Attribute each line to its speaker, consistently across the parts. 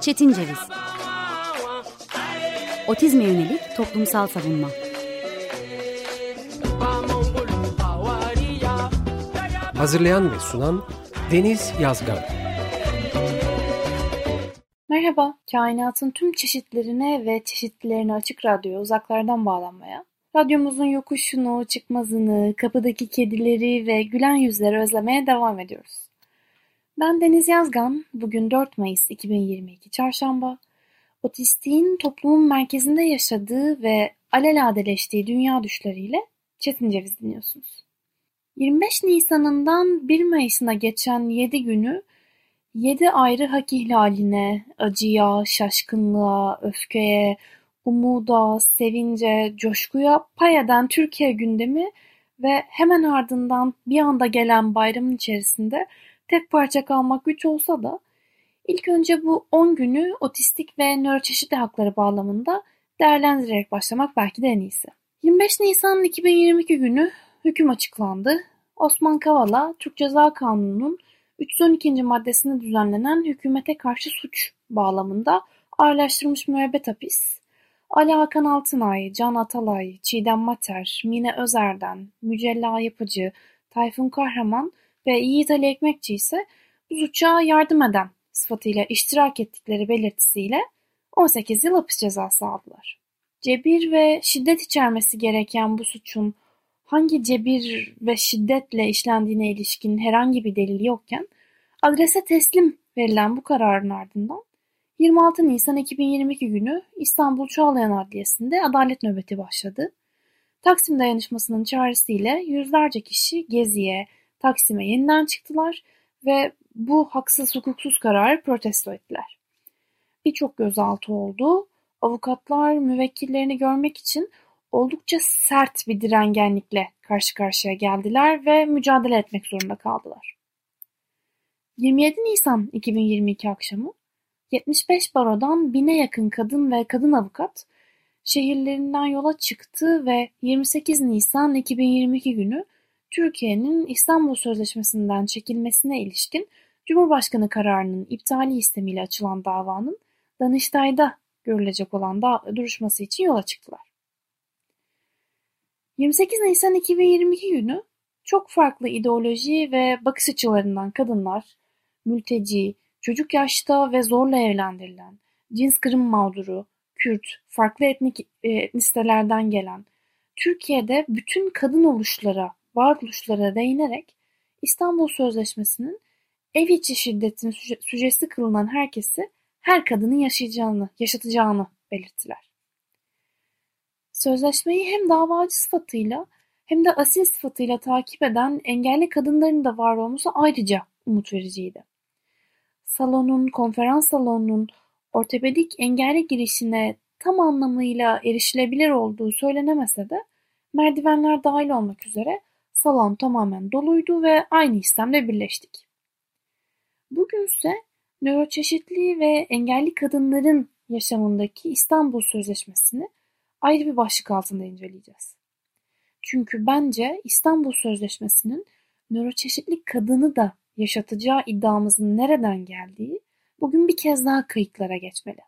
Speaker 1: Çetin Ceviz. Otizme yönelik toplumsal savunma.
Speaker 2: Hazırlayan ve sunan Deniz Yazgan.
Speaker 3: Merhaba, kainatın tüm çeşitlerine ve çeşitlilerine açık radyoya uzaklardan bağlanmaya, radyomuzun yokuşunu, çıkmazını, kapıdaki kedileri ve gülen yüzleri özlemeye devam ediyoruz. Ben Deniz Yazgan, bugün 4 Mayıs 2022 Çarşamba. Otistiğin toplumun merkezinde yaşadığı ve alelade dünya düşleriyle Çetin Ceviz dinliyorsunuz. 25 Nisan'ından 1 Mayıs'ına geçen 7 günü 7 ayrı hak ihlaline, acıya, şaşkınlığa, öfkeye, umuda, sevince, coşkuya pay eden Türkiye gündemi ve hemen ardından bir anda gelen bayramın içerisinde tek parça kalmak güç olsa da ilk önce bu 10 günü otistik ve nöroçeşitli hakları bağlamında değerlendirerek başlamak belki de en iyisi. 25 Nisan 2022 günü hüküm açıklandı. Osman Kavala, Türk Ceza Kanunu'nun 312. maddesinde düzenlenen hükümete karşı suç bağlamında ağırlaştırılmış müebbet hapis, Ali Hakan Altınay, Can Atalay, Çiğdem Mater, Mine Özer'den, Mücella Yapıcı, Tayfun Kahraman ve Yiğit Ali Ekmekçi ise bu suça yardım eden sıfatıyla iştirak ettikleri belirtisiyle 18 yıl hapis cezası aldılar. Cebir ve şiddet içermesi gereken bu suçun hangi cebir ve şiddetle işlendiğine ilişkin herhangi bir delil yokken adrese teslim verilen bu kararın ardından 26 Nisan 2022 günü İstanbul Çağlayan Adliyesi'nde adalet nöbeti başladı. Taksim dayanışmasının çağrısıyla yüzlerce kişi Gezi'ye, Taksim'e yeniden çıktılar ve bu haksız hukuksuz kararı protesto ettiler. Birçok gözaltı oldu. Avukatlar müvekkillerini görmek için oldukça sert bir direngenlikle karşı karşıya geldiler ve mücadele etmek zorunda kaldılar. 27 Nisan 2022 akşamı 75 barodan bine yakın kadın ve kadın avukat şehirlerinden yola çıktı ve 28 Nisan 2022 günü Türkiye'nin İstanbul Sözleşmesi'nden çekilmesine ilişkin Cumhurbaşkanı kararının iptali istemiyle açılan davanın Danıştay'da görülecek olan duruşması için yola çıktılar. 28 Nisan 2022 günü çok farklı ideoloji ve bakış açılarından kadınlar, mülteci, çocuk yaşta ve zorla evlendirilen, cins kırım mağduru, Kürt, farklı etnik e, etnisitelerden gelen, Türkiye'de bütün kadın oluşlara varoluşlara değinerek İstanbul Sözleşmesi'nin ev içi şiddetin süjesi kılınan herkesi her kadının yaşayacağını, yaşatacağını belirttiler. Sözleşmeyi hem davacı sıfatıyla hem de asil sıfatıyla takip eden engelli kadınların da var olması ayrıca umut vericiydi. Salonun, konferans salonunun ortopedik engelli girişine tam anlamıyla erişilebilir olduğu söylenemese de merdivenler dahil olmak üzere Salon tamamen doluydu ve aynı istemle birleştik. Bugünse nöroçeşitli ve engelli kadınların yaşamındaki İstanbul Sözleşmesi'ni ayrı bir başlık altında inceleyeceğiz. Çünkü bence İstanbul Sözleşmesi'nin nöroçeşitli kadını da yaşatacağı iddiamızın nereden geldiği bugün bir kez daha kayıtlara geçmeli.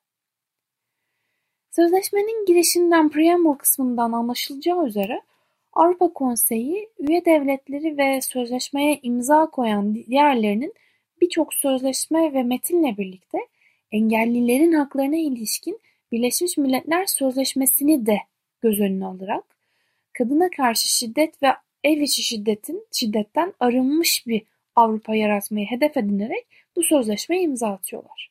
Speaker 3: Sözleşmenin girişinden preamble kısmından anlaşılacağı üzere Avrupa Konseyi, üye devletleri ve sözleşmeye imza koyan diğerlerinin birçok sözleşme ve metinle birlikte engellilerin haklarına ilişkin Birleşmiş Milletler Sözleşmesi'ni de göz önüne alarak kadına karşı şiddet ve ev içi şiddetin şiddetten arınmış bir Avrupa yaratmayı hedef edinerek bu sözleşmeye imza atıyorlar.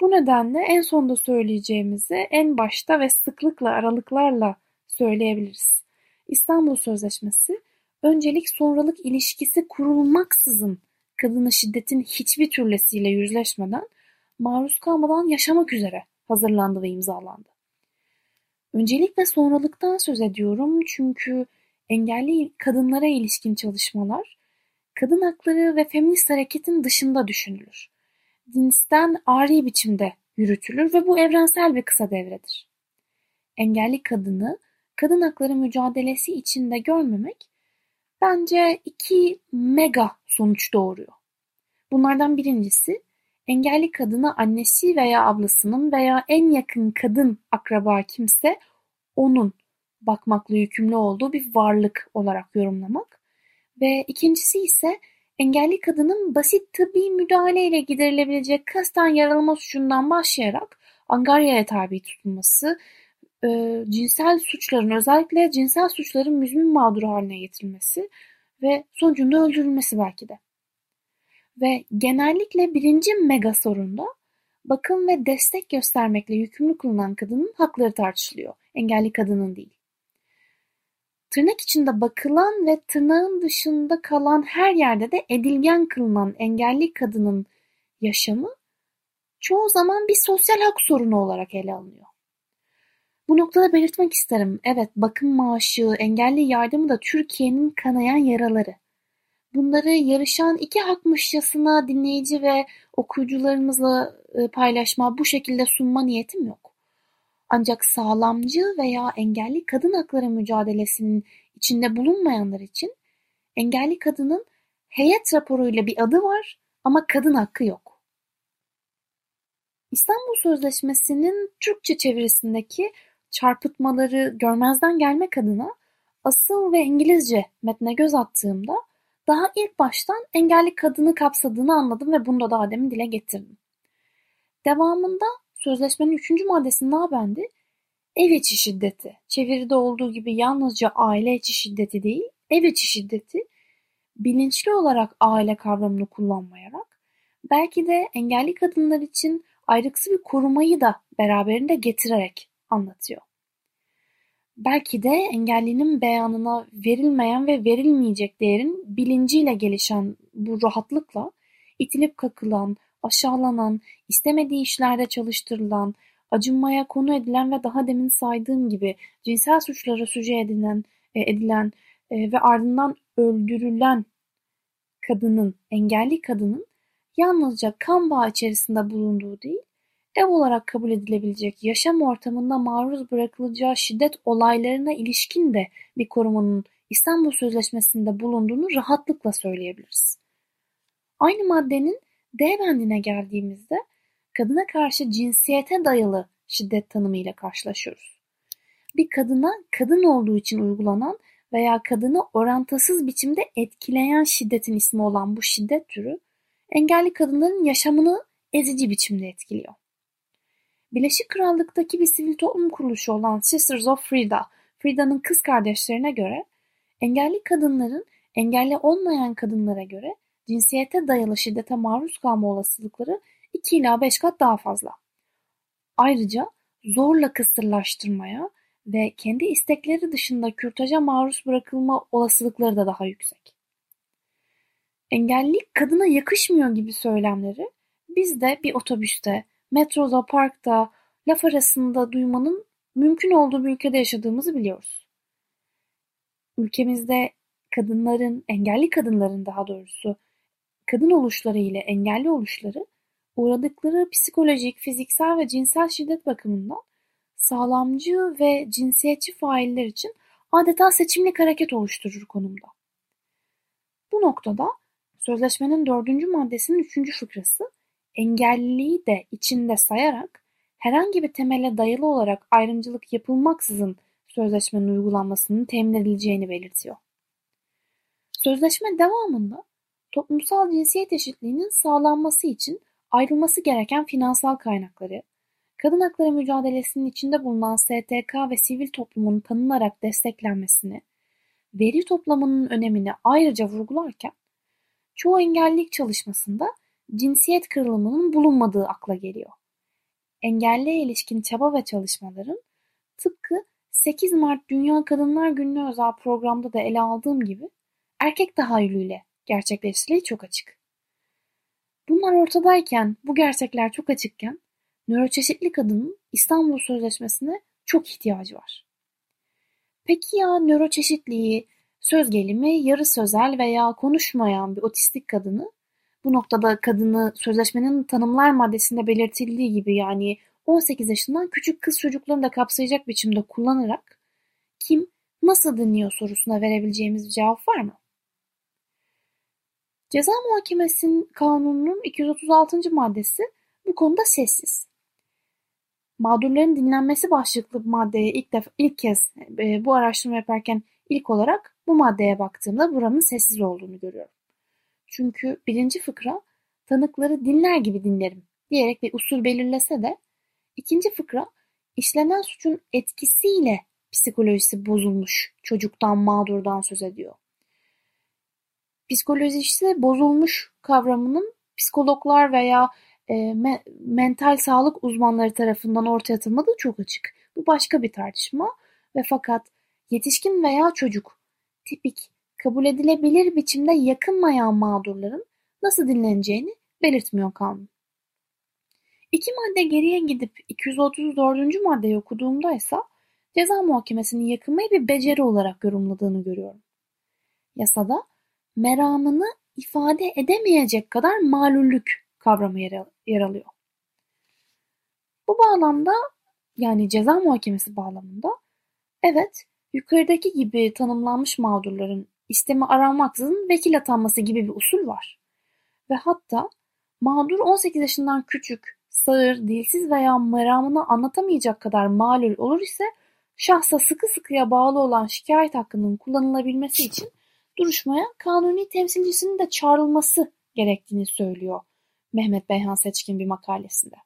Speaker 3: Bu nedenle en sonda söyleyeceğimizi en başta ve sıklıkla aralıklarla söyleyebiliriz. İstanbul Sözleşmesi, öncelik sonralık ilişkisi kurulmaksızın kadına şiddetin hiçbir türlesiyle yüzleşmeden, maruz kalmadan yaşamak üzere hazırlandı ve imzalandı. Öncelik ve sonralıktan söz ediyorum çünkü engelli kadınlara ilişkin çalışmalar, kadın hakları ve feminist hareketin dışında düşünülür. Dinsten ari biçimde yürütülür ve bu evrensel bir kısa devredir. Engelli kadını kadın hakları mücadelesi içinde görmemek bence iki mega sonuç doğuruyor. Bunlardan birincisi engelli kadını annesi veya ablasının veya en yakın kadın akraba kimse onun bakmakla yükümlü olduğu bir varlık olarak yorumlamak. Ve ikincisi ise engelli kadının basit tıbbi müdahaleyle giderilebilecek kasten yaralama suçundan başlayarak angaryaya tabi tutulması, e, cinsel suçların özellikle cinsel suçların müzmin mağduru haline getirilmesi ve sonucunda öldürülmesi belki de. Ve genellikle birinci mega sorunda bakım ve destek göstermekle yükümlü kılınan kadının hakları tartışılıyor. Engelli kadının değil. Tırnak içinde bakılan ve tırnağın dışında kalan her yerde de edilgen kılınan engelli kadının yaşamı çoğu zaman bir sosyal hak sorunu olarak ele alınıyor. Bu noktada belirtmek isterim. Evet, bakım maaşı, engelli yardımı da Türkiye'nin kanayan yaraları. Bunları yarışan iki hakmışçasına dinleyici ve okuyucularımızla e, paylaşma, bu şekilde sunma niyetim yok. Ancak sağlamcı veya engelli kadın hakları mücadelesinin içinde bulunmayanlar için engelli kadının heyet raporuyla bir adı var ama kadın hakkı yok. İstanbul Sözleşmesi'nin Türkçe çevirisindeki çarpıtmaları görmezden gelmek adına asıl ve İngilizce metne göz attığımda daha ilk baştan engelli kadını kapsadığını anladım ve bunu da daha demin dile getirdim. Devamında sözleşmenin üçüncü maddesinde habendi ev içi şiddeti. Çeviride olduğu gibi yalnızca aile içi şiddeti değil, ev içi şiddeti bilinçli olarak aile kavramını kullanmayarak belki de engelli kadınlar için ayrıksı bir korumayı da beraberinde getirerek anlatıyor. Belki de engellinin beyanına verilmeyen ve verilmeyecek değerin bilinciyle gelişen bu rahatlıkla itilip kakılan, aşağılanan, istemediği işlerde çalıştırılan, acınmaya konu edilen ve daha demin saydığım gibi cinsel suçlara süce edilen, e, edilen e, ve ardından öldürülen kadının, engelli kadının yalnızca kan bağı içerisinde bulunduğu değil, ev olarak kabul edilebilecek yaşam ortamında maruz bırakılacağı şiddet olaylarına ilişkin de bir korumanın İstanbul Sözleşmesi'nde bulunduğunu rahatlıkla söyleyebiliriz. Aynı maddenin D bendine geldiğimizde kadına karşı cinsiyete dayalı şiddet tanımıyla karşılaşıyoruz. Bir kadına kadın olduğu için uygulanan veya kadını orantısız biçimde etkileyen şiddetin ismi olan bu şiddet türü engelli kadınların yaşamını ezici biçimde etkiliyor. Birleşik Krallık'taki bir sivil toplum kuruluşu olan Sisters of Frida, Frida'nın kız kardeşlerine göre engelli kadınların engelli olmayan kadınlara göre cinsiyete dayalı şiddete maruz kalma olasılıkları 2 ila 5 kat daha fazla. Ayrıca zorla kısırlaştırmaya ve kendi istekleri dışında kürtaja maruz bırakılma olasılıkları da daha yüksek. Engellilik kadına yakışmıyor gibi söylemleri biz de bir otobüste, metroda, parkta, laf arasında duymanın mümkün olduğu bir ülkede yaşadığımızı biliyoruz. Ülkemizde kadınların, engelli kadınların daha doğrusu, kadın oluşları ile engelli oluşları uğradıkları psikolojik, fiziksel ve cinsel şiddet bakımından sağlamcı ve cinsiyetçi failler için adeta seçimlik hareket oluşturur konumda. Bu noktada sözleşmenin dördüncü maddesinin üçüncü fıkrası engelliliği de içinde sayarak herhangi bir temele dayalı olarak ayrımcılık yapılmaksızın sözleşmenin uygulanmasının temin edileceğini belirtiyor. Sözleşme devamında toplumsal cinsiyet eşitliğinin sağlanması için ayrılması gereken finansal kaynakları, kadın hakları mücadelesinin içinde bulunan STK ve sivil toplumun tanınarak desteklenmesini, veri toplamanın önemini ayrıca vurgularken, çoğu engellilik çalışmasında cinsiyet kırılımının bulunmadığı akla geliyor. Engelliye ilişkin çaba ve çalışmaların tıpkı 8 Mart Dünya Kadınlar Günü'ne özel programda da ele aldığım gibi erkek tahayyülüyle gerçekleştirildiği çok açık. Bunlar ortadayken, bu gerçekler çok açıkken nöroçeşitli kadının İstanbul Sözleşmesi'ne çok ihtiyacı var. Peki ya nöroçeşitliği, söz gelimi yarı sözel veya konuşmayan bir otistik kadını bu noktada kadını sözleşmenin tanımlar maddesinde belirtildiği gibi yani 18 yaşından küçük kız çocuklarını da kapsayacak biçimde kullanarak kim nasıl dinliyor sorusuna verebileceğimiz bir cevap var mı? Ceza Muhakemesi Kanunu'nun 236. maddesi bu konuda sessiz. Mağdurların dinlenmesi başlıklı maddeye ilk defa ilk kez e, bu araştırma yaparken ilk olarak bu maddeye baktığımda buranın sessiz olduğunu görüyorum. Çünkü birinci fıkra tanıkları dinler gibi dinlerim diyerek bir usul belirlese de ikinci fıkra işlenen suçun etkisiyle psikolojisi bozulmuş çocuktan mağdurdan söz ediyor. Psikolojisi bozulmuş kavramının psikologlar veya e, me mental sağlık uzmanları tarafından ortaya atılmadığı çok açık. Bu başka bir tartışma ve fakat yetişkin veya çocuk tipik kabul edilebilir biçimde yakınmayan mağdurların nasıl dinleneceğini belirtmiyor kanun. İki madde geriye gidip 234. maddeyi okuduğumda ise ceza muhakemesinin yakınmayı bir beceri olarak yorumladığını görüyorum. Yasada meramını ifade edemeyecek kadar malullük kavramı yer, alıyor. Bu bağlamda yani ceza muhakemesi bağlamında evet yukarıdaki gibi tanımlanmış mağdurların istemi aranmaksızın vekil atanması gibi bir usul var. Ve hatta mağdur 18 yaşından küçük, sağır, dilsiz veya meramını anlatamayacak kadar malul olur ise şahsa sıkı sıkıya bağlı olan şikayet hakkının kullanılabilmesi için duruşmaya kanuni temsilcisinin de çağrılması gerektiğini söylüyor Mehmet Beyhan Seçkin bir makalesinde.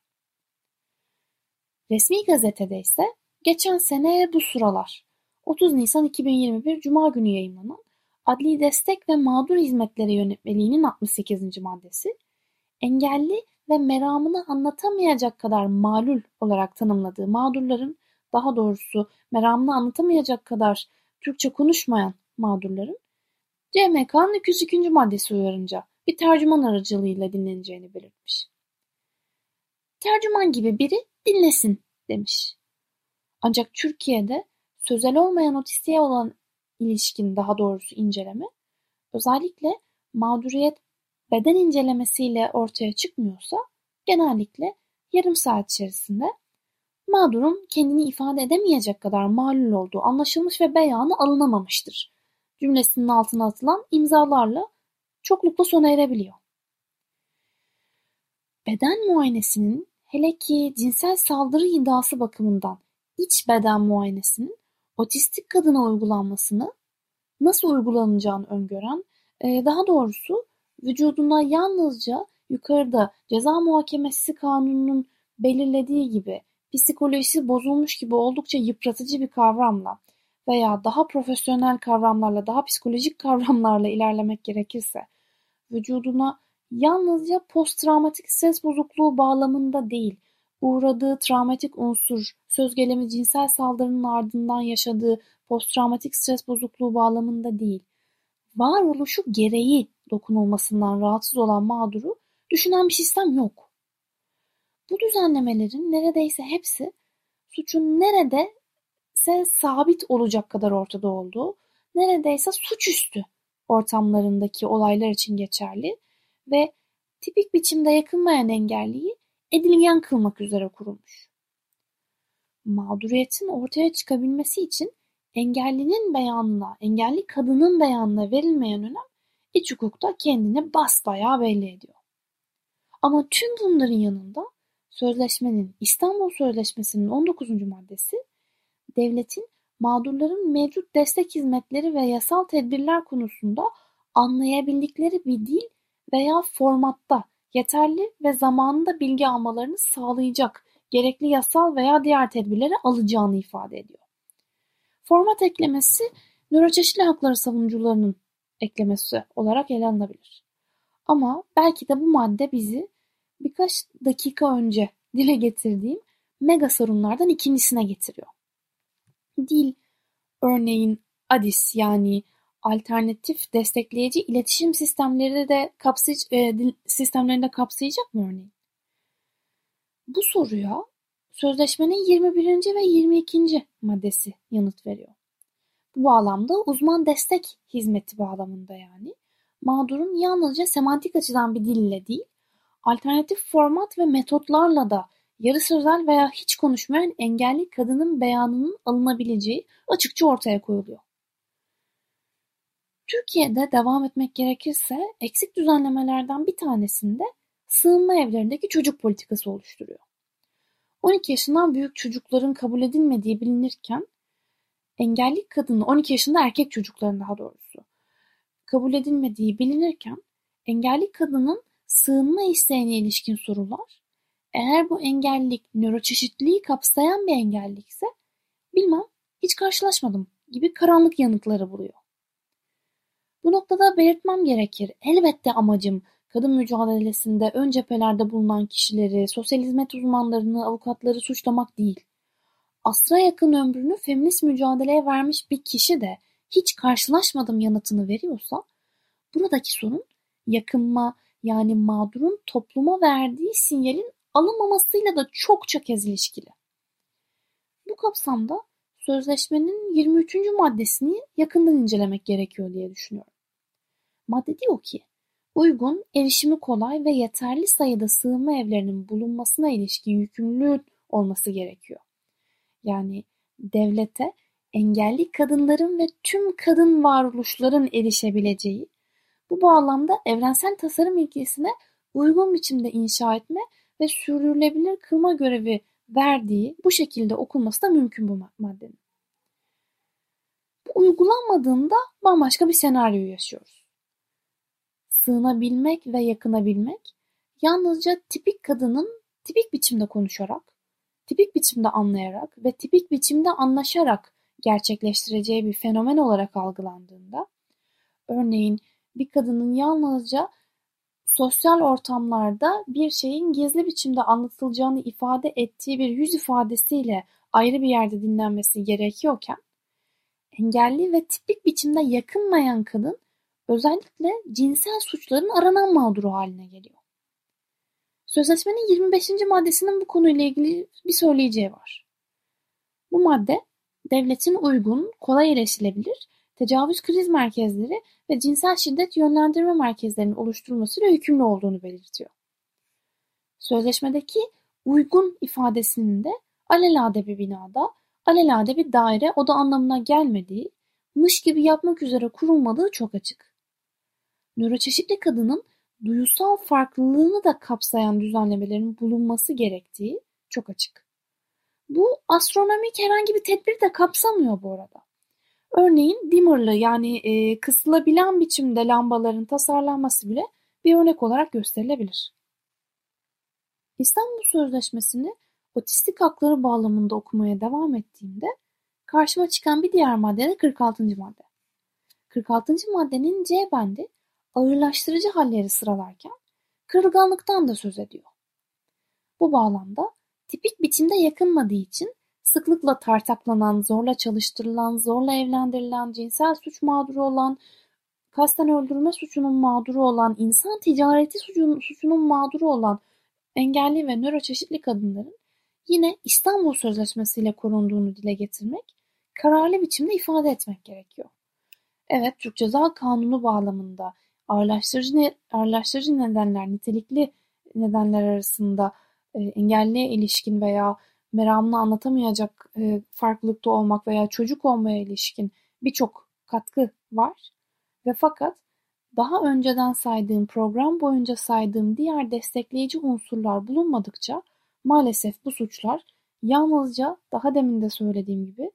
Speaker 3: Resmi gazetede ise geçen sene bu sıralar 30 Nisan 2021 Cuma günü yayınlanan Adli Destek ve Mağdur Hizmetleri Yönetmeliğinin 68. maddesi, engelli ve meramını anlatamayacak kadar malul olarak tanımladığı mağdurların, daha doğrusu meramını anlatamayacak kadar Türkçe konuşmayan mağdurların, CMK'nın 202. maddesi uyarınca bir tercüman aracılığıyla dinleneceğini belirtmiş. Tercüman gibi biri dinlesin demiş. Ancak Türkiye'de sözel olmayan otistiğe olan ilişkin daha doğrusu inceleme özellikle mağduriyet beden incelemesiyle ortaya çıkmıyorsa genellikle yarım saat içerisinde mağdurun kendini ifade edemeyecek kadar malul olduğu anlaşılmış ve beyanı alınamamıştır. Cümlesinin altına atılan imzalarla çoklukla sona erebiliyor. Beden muayenesinin hele ki cinsel saldırı iddiası bakımından iç beden muayenesinin otistik kadına uygulanmasını nasıl uygulanacağını öngören, e, daha doğrusu vücuduna yalnızca yukarıda Ceza Muhakemesi Kanunu'nun belirlediği gibi psikolojisi bozulmuş gibi oldukça yıpratıcı bir kavramla veya daha profesyonel kavramlarla, daha psikolojik kavramlarla ilerlemek gerekirse vücuduna yalnızca posttraumatik stres bozukluğu bağlamında değil, uğradığı travmatik unsur, söz gelimi cinsel saldırının ardından yaşadığı posttraumatik stres bozukluğu bağlamında değil, varoluşu gereği dokunulmasından rahatsız olan mağduru düşünen bir sistem yok. Bu düzenlemelerin neredeyse hepsi suçun neredeyse sabit olacak kadar ortada olduğu, neredeyse suçüstü ortamlarındaki olaylar için geçerli ve tipik biçimde yakınmayan engelliyi edilgen kılmak üzere kurulmuş. Mağduriyetin ortaya çıkabilmesi için engellinin beyanına, engelli kadının beyanına verilmeyen önem iç hukukta kendini basbayağı belli ediyor. Ama tüm bunların yanında sözleşmenin, İstanbul Sözleşmesi'nin 19. maddesi devletin mağdurların mevcut destek hizmetleri ve yasal tedbirler konusunda anlayabildikleri bir dil veya formatta yeterli ve zamanında bilgi almalarını sağlayacak gerekli yasal veya diğer tedbirleri alacağını ifade ediyor. Format eklemesi nöroçeşitli hakları savunucularının eklemesi olarak ele alınabilir. Ama belki de bu madde bizi birkaç dakika önce dile getirdiğim mega sorunlardan ikincisine getiriyor. Dil, örneğin ADIS yani alternatif destekleyici iletişim sistemleri de kapsayıcı, e, sistemlerinde kapsayacak mı örneğin? Bu soruya sözleşmenin 21. ve 22. maddesi yanıt veriyor. Bu bağlamda uzman destek hizmeti bağlamında yani mağdurun yalnızca semantik açıdan bir dille değil, alternatif format ve metotlarla da yarı sözel veya hiç konuşmayan engelli kadının beyanının alınabileceği açıkça ortaya koyuluyor. Türkiye'de devam etmek gerekirse eksik düzenlemelerden bir tanesinde sığınma evlerindeki çocuk politikası oluşturuyor. 12 yaşından büyük çocukların kabul edilmediği bilinirken engelli kadının 12 yaşında erkek çocukların daha doğrusu kabul edilmediği bilinirken engelli kadının sığınma isteğine ilişkin sorular eğer bu engellilik nöroçeşitliliği kapsayan bir engellikse bilmem hiç karşılaşmadım gibi karanlık yanıtları buluyor. Bu noktada belirtmem gerekir. Elbette amacım kadın mücadelesinde ön cephelerde bulunan kişileri, sosyal hizmet uzmanlarını, avukatları suçlamak değil. Asra yakın ömrünü feminist mücadeleye vermiş bir kişi de hiç karşılaşmadım yanıtını veriyorsa buradaki sorun yakınma yani mağdurun topluma verdiği sinyalin alınmamasıyla da çokça kez ilişkili. Bu kapsamda sözleşmenin 23. maddesini yakından incelemek gerekiyor diye düşünüyorum. Madde diyor ki, uygun, erişimi kolay ve yeterli sayıda sığınma evlerinin bulunmasına ilişkin yükümlülüğün olması gerekiyor. Yani devlete engelli kadınların ve tüm kadın varoluşların erişebileceği, bu bağlamda evrensel tasarım ilkesine uygun biçimde inşa etme ve sürdürülebilir kılma görevi verdiği bu şekilde okunması da mümkün bu maddenin. Bu uygulanmadığında bambaşka bir senaryo yaşıyoruz. Sığınabilmek ve yakınabilmek yalnızca tipik kadının tipik biçimde konuşarak, tipik biçimde anlayarak ve tipik biçimde anlaşarak gerçekleştireceği bir fenomen olarak algılandığında, örneğin bir kadının yalnızca sosyal ortamlarda bir şeyin gizli biçimde anlatılacağını ifade ettiği bir yüz ifadesiyle ayrı bir yerde dinlenmesi gerekiyorken, engelli ve tipik biçimde yakınmayan kadın özellikle cinsel suçların aranan mağduru haline geliyor. Sözleşmenin 25. maddesinin bu konuyla ilgili bir söyleyeceği var. Bu madde devletin uygun, kolay erişilebilir tecavüz kriz merkezleri ve cinsel şiddet yönlendirme merkezlerinin oluşturulmasıyla yükümlü olduğunu belirtiyor. Sözleşmedeki uygun ifadesinin de alelade bir binada, alelade bir daire oda anlamına gelmediği, mış gibi yapmak üzere kurulmadığı çok açık. Nöroçeşitli kadının duyusal farklılığını da kapsayan düzenlemelerin bulunması gerektiği çok açık. Bu astronomik herhangi bir tedbir de kapsamıyor bu arada. Örneğin dimmerlı yani e, kısılabilen biçimde lambaların tasarlanması bile bir örnek olarak gösterilebilir. İstanbul Sözleşmesi'ni otistik hakları bağlamında okumaya devam ettiğimde karşıma çıkan bir diğer madde de 46. madde. 46. maddenin C bendi ağırlaştırıcı halleri sıralarken kırılganlıktan da söz ediyor. Bu bağlamda tipik biçimde yakınmadığı için sıklıkla tartaklanan, zorla çalıştırılan, zorla evlendirilen, cinsel suç mağduru olan, kasten öldürme suçunun mağduru olan, insan ticareti suçunun, suçunun mağduru olan engelli ve nöroçeşitli kadınların yine İstanbul Sözleşmesi ile korunduğunu dile getirmek, kararlı biçimde ifade etmek gerekiyor. Evet, Türk Ceza Kanunu bağlamında ağırlaştırıcı, ağırlaştırıcı nedenler, nitelikli nedenler arasında e, engelliye ilişkin veya meramını anlatamayacak e, farklılıkta olmak veya çocuk olmaya ilişkin birçok katkı var. Ve fakat daha önceden saydığım, program boyunca saydığım diğer destekleyici unsurlar bulunmadıkça maalesef bu suçlar yalnızca daha demin de söylediğim gibi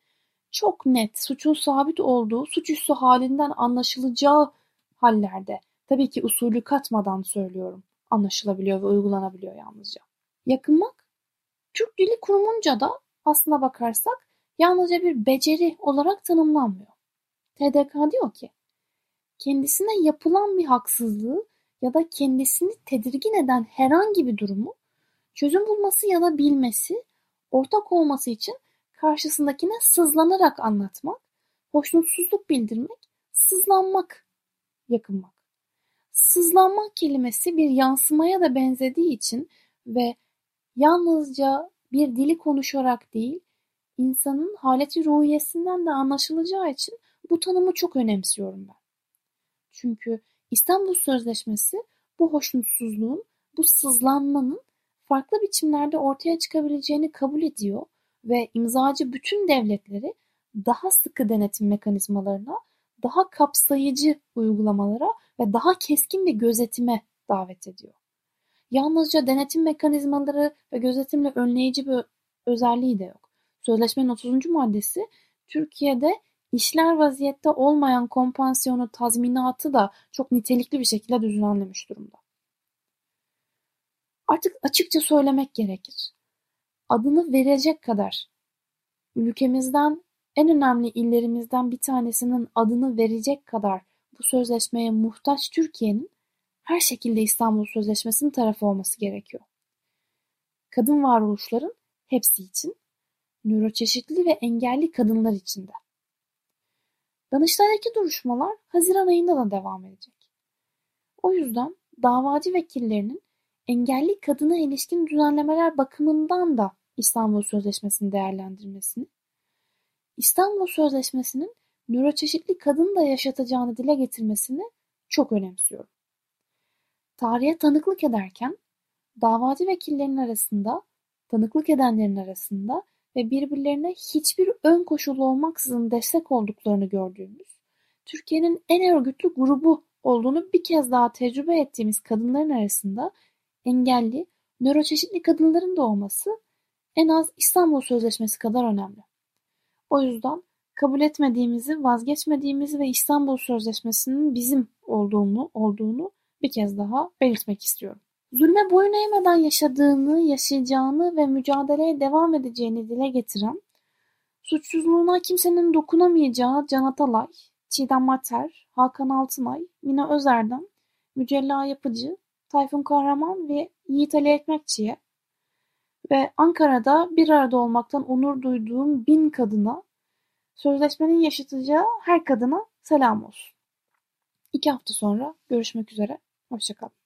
Speaker 3: çok net suçun sabit olduğu suçüstü halinden anlaşılacağı hallerde tabii ki usulü katmadan söylüyorum anlaşılabiliyor ve uygulanabiliyor yalnızca. Yakınmak Türk Dili Kurumunca da aslına bakarsak yalnızca bir beceri olarak tanımlanmıyor. TDK diyor ki, kendisine yapılan bir haksızlığı ya da kendisini tedirgin eden herhangi bir durumu çözüm bulması ya da bilmesi, ortak olması için karşısındakine sızlanarak anlatmak, hoşnutsuzluk bildirmek, sızlanmak, yakınmak. Sızlanmak kelimesi bir yansımaya da benzediği için ve yalnızca bir dili konuşarak değil, insanın haleti ruhiyesinden de anlaşılacağı için bu tanımı çok önemsiyorum ben. Çünkü İstanbul Sözleşmesi bu hoşnutsuzluğun, bu sızlanmanın farklı biçimlerde ortaya çıkabileceğini kabul ediyor ve imzacı bütün devletleri daha sıkı denetim mekanizmalarına, daha kapsayıcı uygulamalara ve daha keskin bir gözetime davet ediyor. Yalnızca denetim mekanizmaları ve gözetimle önleyici bir özelliği de yok. Sözleşmenin 30. maddesi Türkiye'de işler vaziyette olmayan kompansiyonu tazminatı da çok nitelikli bir şekilde düzenlemiş durumda. Artık açıkça söylemek gerekir. Adını verecek kadar ülkemizden en önemli illerimizden bir tanesinin adını verecek kadar bu sözleşmeye muhtaç Türkiye'nin her şekilde İstanbul Sözleşmesi'nin tarafı olması gerekiyor. Kadın varoluşların hepsi için, nöroçeşitli ve engelli kadınlar için de. Danıştay'daki duruşmalar Haziran ayında da devam edecek. O yüzden davacı vekillerinin engelli kadına ilişkin düzenlemeler bakımından da İstanbul Sözleşmesi'ni değerlendirmesini, İstanbul Sözleşmesi'nin nöroçeşitli kadın da yaşatacağını dile getirmesini çok önemsiyorum. Tarihe tanıklık ederken davacı vekillerin arasında, tanıklık edenlerin arasında ve birbirlerine hiçbir ön koşulu olmaksızın destek olduklarını gördüğümüz, Türkiye'nin en örgütlü grubu olduğunu bir kez daha tecrübe ettiğimiz kadınların arasında engelli, nöroçeşitli kadınların da olması en az İstanbul Sözleşmesi kadar önemli. O yüzden kabul etmediğimizi, vazgeçmediğimizi ve İstanbul Sözleşmesi'nin bizim olduğunu, olduğunu bir kez daha belirtmek istiyorum. Zulme boyun eğmeden yaşadığını, yaşayacağını ve mücadeleye devam edeceğini dile getiren, suçsuzluğuna kimsenin dokunamayacağı Can Atalay, Çiğdem Mater, Hakan Altınay, Mina Özer'den, Mücella Yapıcı, Tayfun Kahraman ve Yiğit Ali Ekmekçi'ye ve Ankara'da bir arada olmaktan onur duyduğum bin kadına, sözleşmenin yaşatacağı her kadına selam olsun. İki hafta sonra görüşmek üzere. Hoşçakalın.